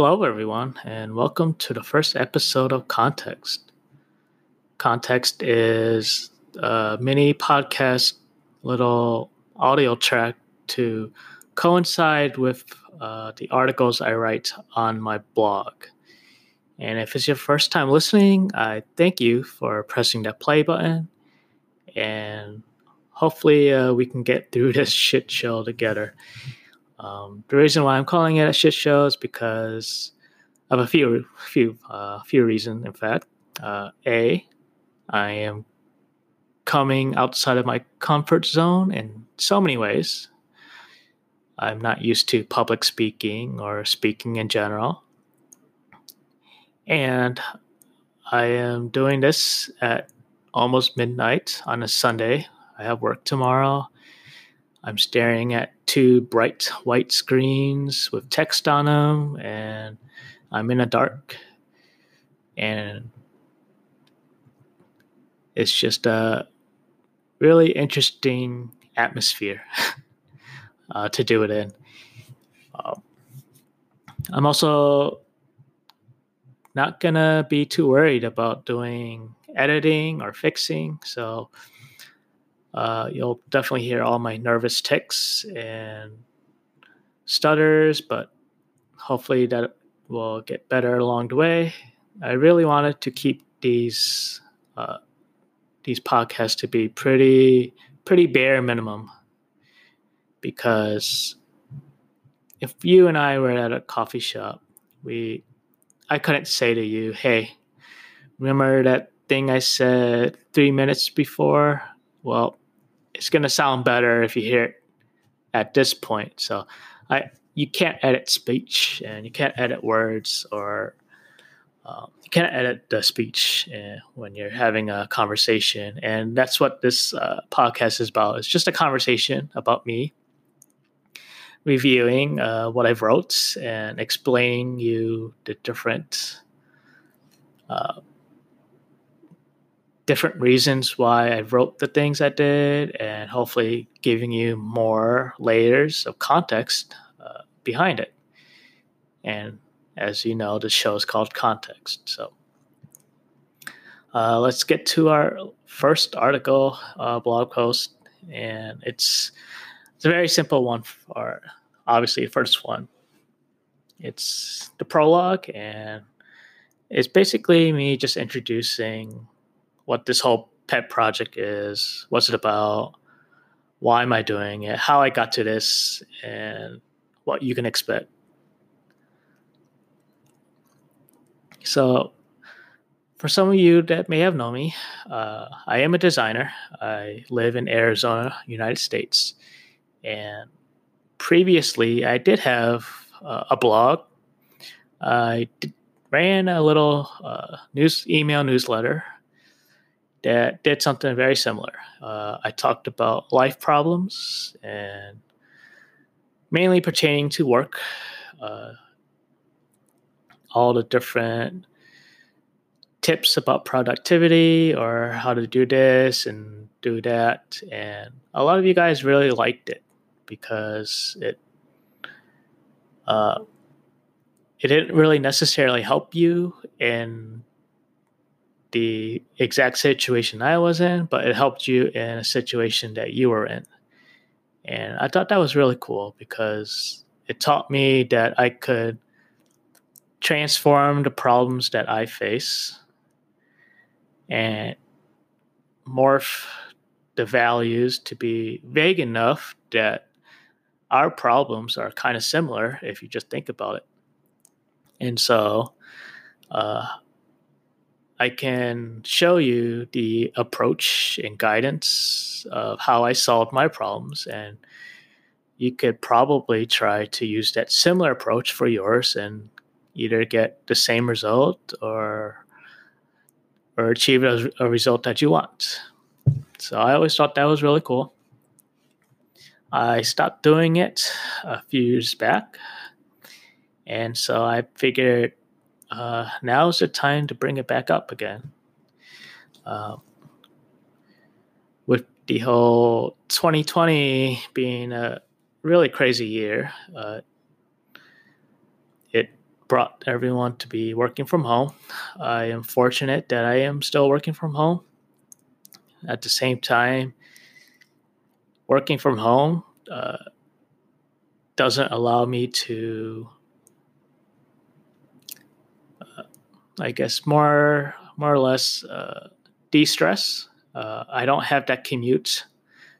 Hello, everyone, and welcome to the first episode of Context. Context is a mini podcast, little audio track to coincide with uh, the articles I write on my blog. And if it's your first time listening, I thank you for pressing that play button. And hopefully, uh, we can get through this shit show together. Um, the reason why I'm calling it a shit show is because of a few, few, uh, few reasons. In fact, uh, a, I am coming outside of my comfort zone in so many ways. I'm not used to public speaking or speaking in general. And I am doing this at almost midnight on a Sunday. I have work tomorrow. I'm staring at two bright white screens with text on them, and I'm in a dark. And it's just a really interesting atmosphere uh, to do it in. Um, I'm also not gonna be too worried about doing editing or fixing, so uh, you'll definitely hear all my nervous ticks and stutters, but hopefully that will get better along the way. I really wanted to keep these uh, these podcasts to be pretty pretty bare minimum because if you and I were at a coffee shop, we I couldn't say to you, "Hey, remember that thing I said 3 minutes before?" Well, it's going to sound better if you hear it at this point. So, I you can't edit speech and you can't edit words or um, you can't edit the speech uh, when you're having a conversation and that's what this uh, podcast is about it's just a conversation about me reviewing uh, what I've wrote and explaining you the different uh, different reasons why I wrote the things I did, and hopefully giving you more layers of context uh, behind it. And as you know, the show is called Context. So uh, let's get to our first article, uh, blog post, and it's it's a very simple one for obviously the first one. It's the prologue, and it's basically me just introducing what this whole pet project is, what's it about, why am I doing it, how I got to this, and what you can expect. So, for some of you that may have known me, uh, I am a designer. I live in Arizona, United States, and previously I did have uh, a blog. I did, ran a little uh, news email newsletter that did something very similar. Uh, I talked about life problems and mainly pertaining to work, uh, all the different tips about productivity or how to do this and do that. And a lot of you guys really liked it because it uh, it didn't really necessarily help you in the exact situation I was in, but it helped you in a situation that you were in. And I thought that was really cool because it taught me that I could transform the problems that I face and morph the values to be vague enough that our problems are kind of similar if you just think about it. And so uh, I can show you the approach and guidance of how I solved my problems. And you could probably try to use that similar approach for yours and either get the same result or or achieve a, a result that you want. So I always thought that was really cool. I stopped doing it a few years back. And so I figured uh, now's the time to bring it back up again. Uh, with the whole 2020 being a really crazy year, uh, it brought everyone to be working from home. I am fortunate that I am still working from home. At the same time, working from home uh, doesn't allow me to, uh, I guess, more more or less uh, de-stress. Uh, I don't have that commute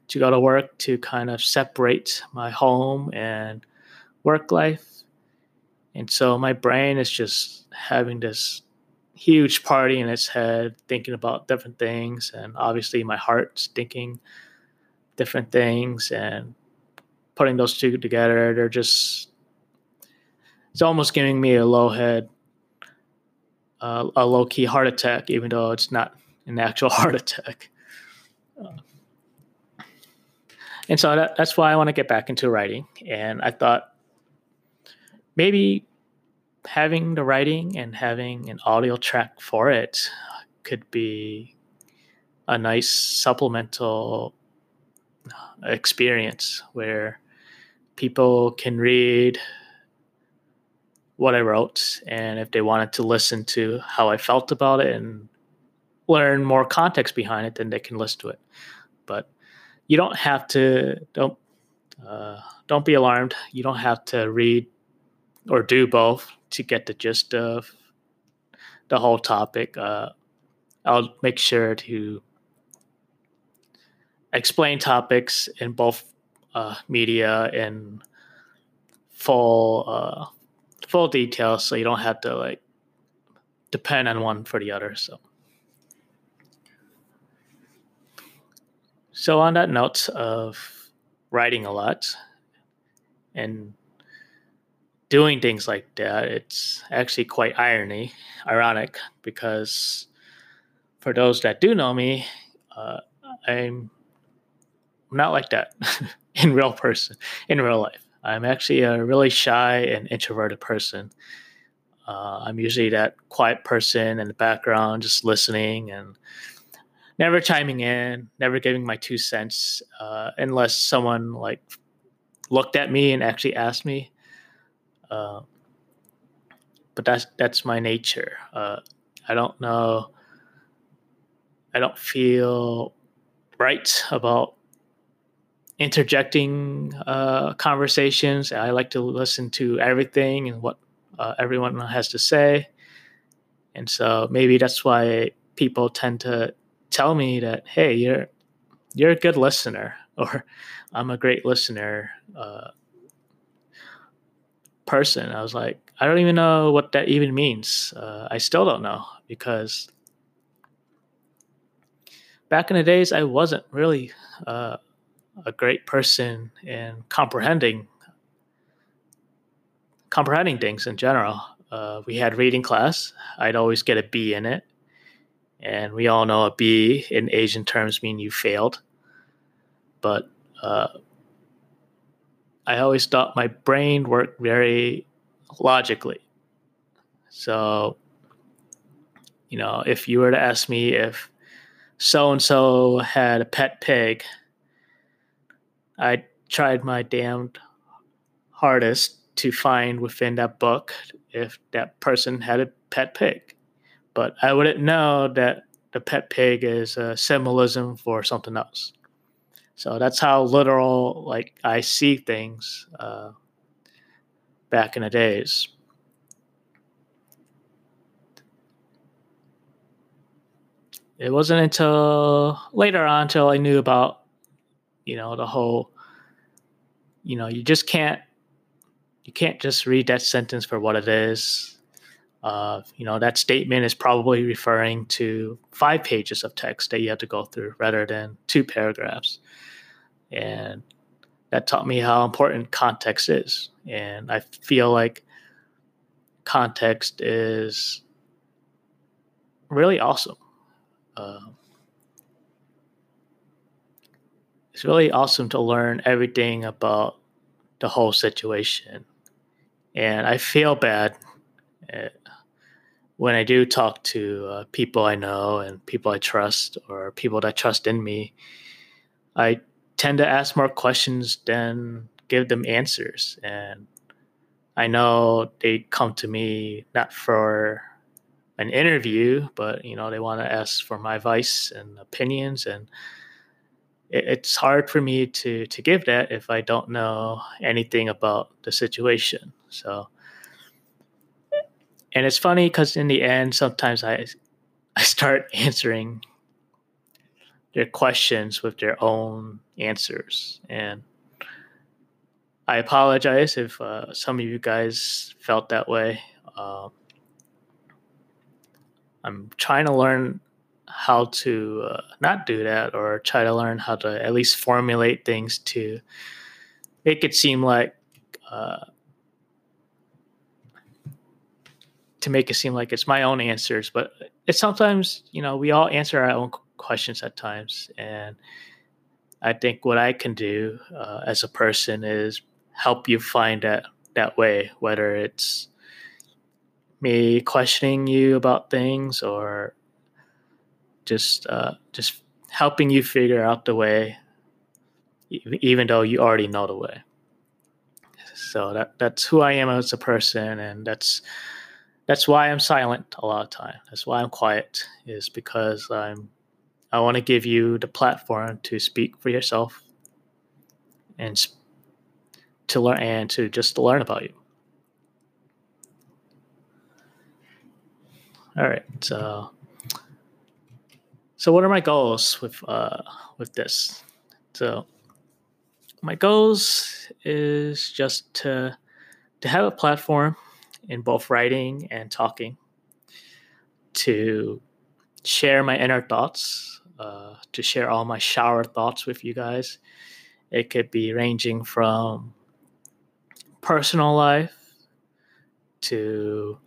to go to work to kind of separate my home and work life. And so my brain is just having this huge party in its head, thinking about different things. And obviously, my heart's thinking different things. And putting those two together, they're just, it's almost giving me a low head, uh, a low key heart attack, even though it's not an actual heart attack. Uh, and so that, that's why I want to get back into writing. And I thought maybe having the writing and having an audio track for it could be a nice supplemental experience where people can read what I wrote and if they wanted to listen to how I felt about it and learn more context behind it then they can listen to it. But you don't have to don't uh, don't be alarmed. You don't have to read or do both to get the gist of the whole topic. Uh, I'll make sure to explain topics in both uh, media and full uh, full details, so you don't have to like depend on one for the other. So. So, on that note of writing a lot and doing things like that, it's actually quite irony, ironic, because for those that do know me, uh, I'm not like that in real person, in real life. I'm actually a really shy and introverted person. Uh, I'm usually that quiet person in the background, just listening and never chiming in, never giving my two cents, uh, unless someone like looked at me and actually asked me. Uh, but that's that's my nature. Uh, I don't know. I don't feel right about interjecting uh, conversations. I like to listen to everything and what uh, everyone has to say, and so maybe that's why people tend to tell me that hey you're you're a good listener or i'm a great listener uh, person. I was like i don't even know what that even means. Uh, i still don't know because back in the days i wasn't really uh, a great person in comprehending comprehending things in general uh, we had reading class i'd always get a b in it and we all know a B in Asian terms mean you failed. But uh, I always thought my brain worked very logically. So, you know, if you were to ask me if so and so had a pet pig, I tried my damned hardest to find within that book if that person had a pet pig but I wouldn't know that the pet pig is a symbolism for something else. So that's how literal, like I see things uh, back in the days. It wasn't until later on until I knew about, you know, the whole, you know, you just can't, you can't just read that sentence for what it is. Uh, you know that statement is probably referring to five pages of text that you have to go through rather than two paragraphs. And that taught me how important context is. And i feel like context is really awesome. Uh, it's really awesome to learn everything about the whole situation. And i feel bad eh, when I do talk to uh, people I know and people I trust or people that trust in me, I tend to ask more questions than give them answers. And I know they come to me not for an interview, but you know they want to ask for my advice and opinions, and it's hard for me to to give that if I don't know anything about the situation. So, and it's funny because in the end, sometimes I I start answering their questions with their own answers. And I apologize if uh, some of you guys felt that way. Um, I'm trying to learn how to uh, not do that or try to learn how to at least formulate things to make it seem like uh, to make it seem like it's my own answers but it's sometimes you know we all answer our own questions at times. And I think what I can do uh, as a person is help you find that that way, whether it's me questioning you about things or just uh, just helping you figure out the way, even though you already know the way. So that that's who I am as a person, and that's that's why I'm silent a lot of time. That's why I'm quiet, is because I'm I want to give you the platform to speak for yourself and to learn and to just learn about you. All right. So, so what are my goals with uh, with this? So, my goals is just to to have a platform in both writing and talking to share my inner thoughts uh, to share all my shower thoughts with you guys. It could be ranging from personal life to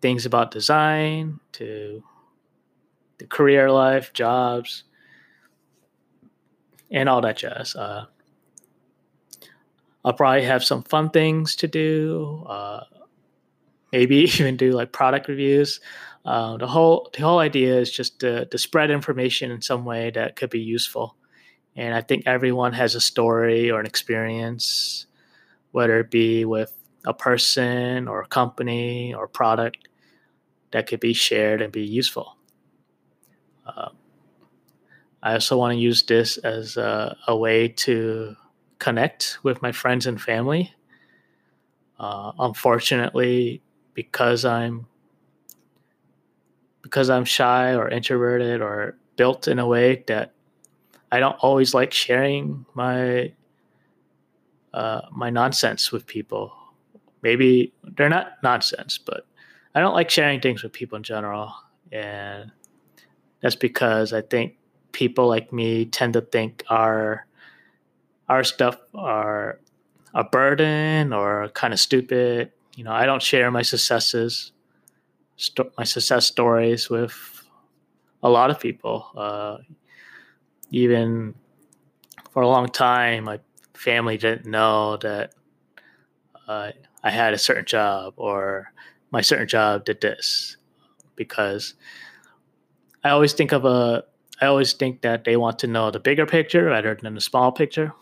things about design to the career life, jobs, and all that jazz. Uh, I'll probably have some fun things to do. Uh, maybe even do like product reviews. Uh, the whole the whole idea is just to, to spread information in some way that could be useful. And I think everyone has a story or an experience, whether it be with a person or a company or a product that could be shared and be useful. Uh, I also want to use this as a, a, way to connect with my friends and family. Uh, unfortunately, because I'm because I'm shy or introverted or built in a way that I don't always like sharing my uh, my nonsense with people. Maybe they're not nonsense, but I don't like sharing things with people in general, and that's because I think people like me tend to think our our stuff are a burden or kind of stupid. You know, I don't share my successes my success stories with a lot of people. Uh, even for a long time, my family didn't know that uh, I had a certain job or my certain job did this because I always think of a I always think that they want to know the bigger picture rather than the small picture.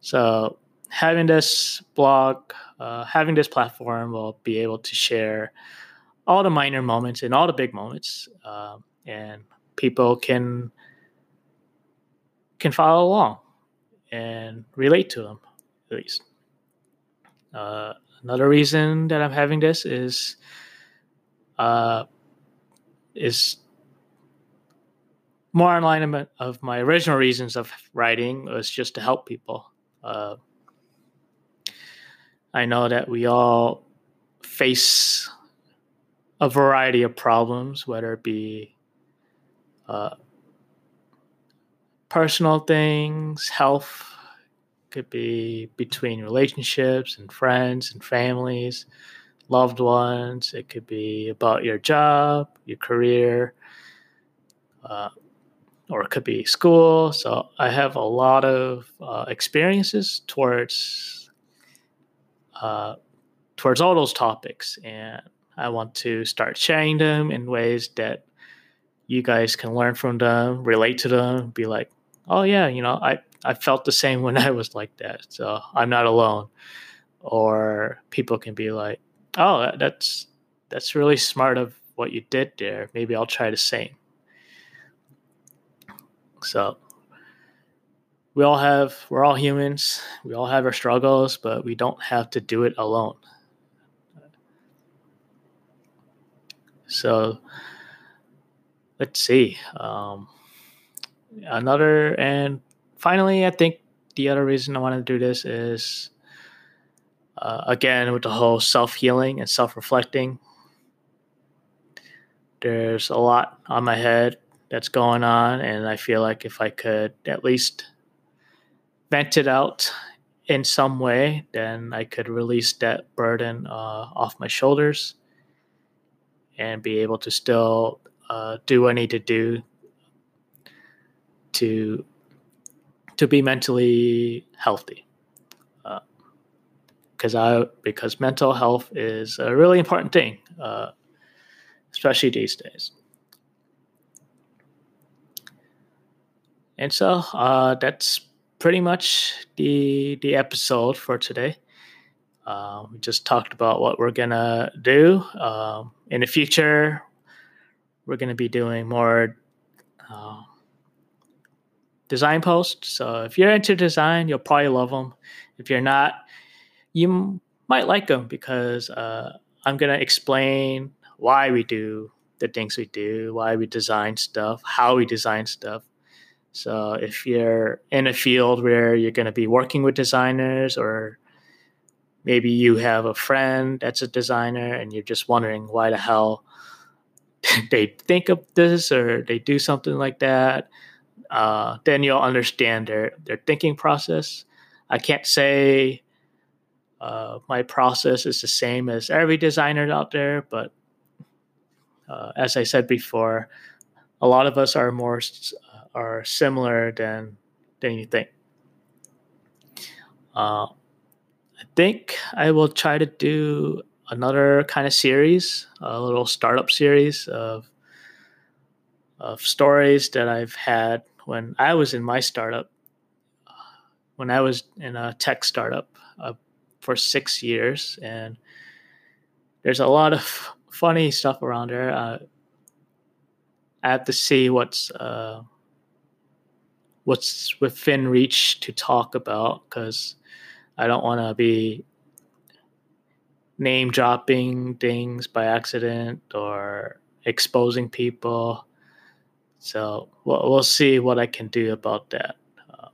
So having this blog, uh, having this platform will be able to share all the minor moments and all the big moments, uh, and people can can follow along and relate to them at least. Uh, another reason that I'm having this is uh, is more in line of my original reasons of writing was just to help people. Uh, I know that we all face a variety of problems, whether it be uh, personal things, health, could be between relationships and friends and families, loved ones. It could be about your job, your career, uh, or it could be school. So I have a lot of uh, experiences towards uh, towards all those topics, and I want to start sharing them in ways that you guys can learn from them, relate to them, be like, oh yeah, you know, I I felt the same when I was like that, so I'm not alone. Or people can be like, oh, that's that's really smart of what you did there. Maybe I'll try the same. So we all have we're all humans. We all have our struggles, but we don't have to do it alone. So let's see. Um, another and finally, I think the other reason I want to do this is uh, again with the whole self healing and self reflecting. There's a lot on my head that's going on, and I feel like if I could at least vent it out in some way, then I could release that burden uh, off my shoulders and be able to still uh, do what I need to do to to be mentally healthy. Because I because mental health is a really important thing, uh, especially these days. And so uh, that's pretty much the the episode for today. Uh, we just talked about what we're gonna do um, in the future. We're gonna be doing more uh, design posts. So if you're into design, you'll probably love them. If you're not, you might like them because uh, I'm gonna explain why we do the things we do, why we design stuff, how we design stuff. So if you're in a field where you're going to be working with designers or maybe you have a friend that's a designer and you're just wondering why the hell they think of this or they do something like that, uh, then you'll understand their, their thinking process. I can't say uh, my process is the same as every designer out there, but uh, as I said before, a lot of us are more are similar than than you think. Uh, I think I will try to do another kind of series, a little startup series of of stories that I've had when I was in my startup, when I was in a tech startup uh, for six years, and there's a lot of funny stuff around there. Uh, I have to see what's uh, what's within reach to talk about because I don't want to be name dropping things by accident or exposing people. So we'll, we'll see what I can do about that. Um,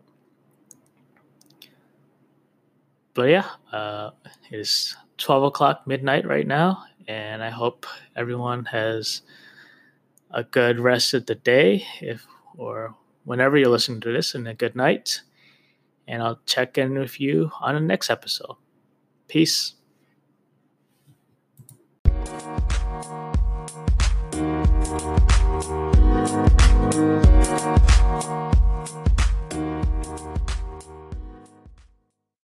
but yeah, uh, it's 12 o'clock midnight right now, and I hope everyone has a good rest of the day if or whenever you're listening to this, and a good night. And I'll check in with you on the next episode. Peace.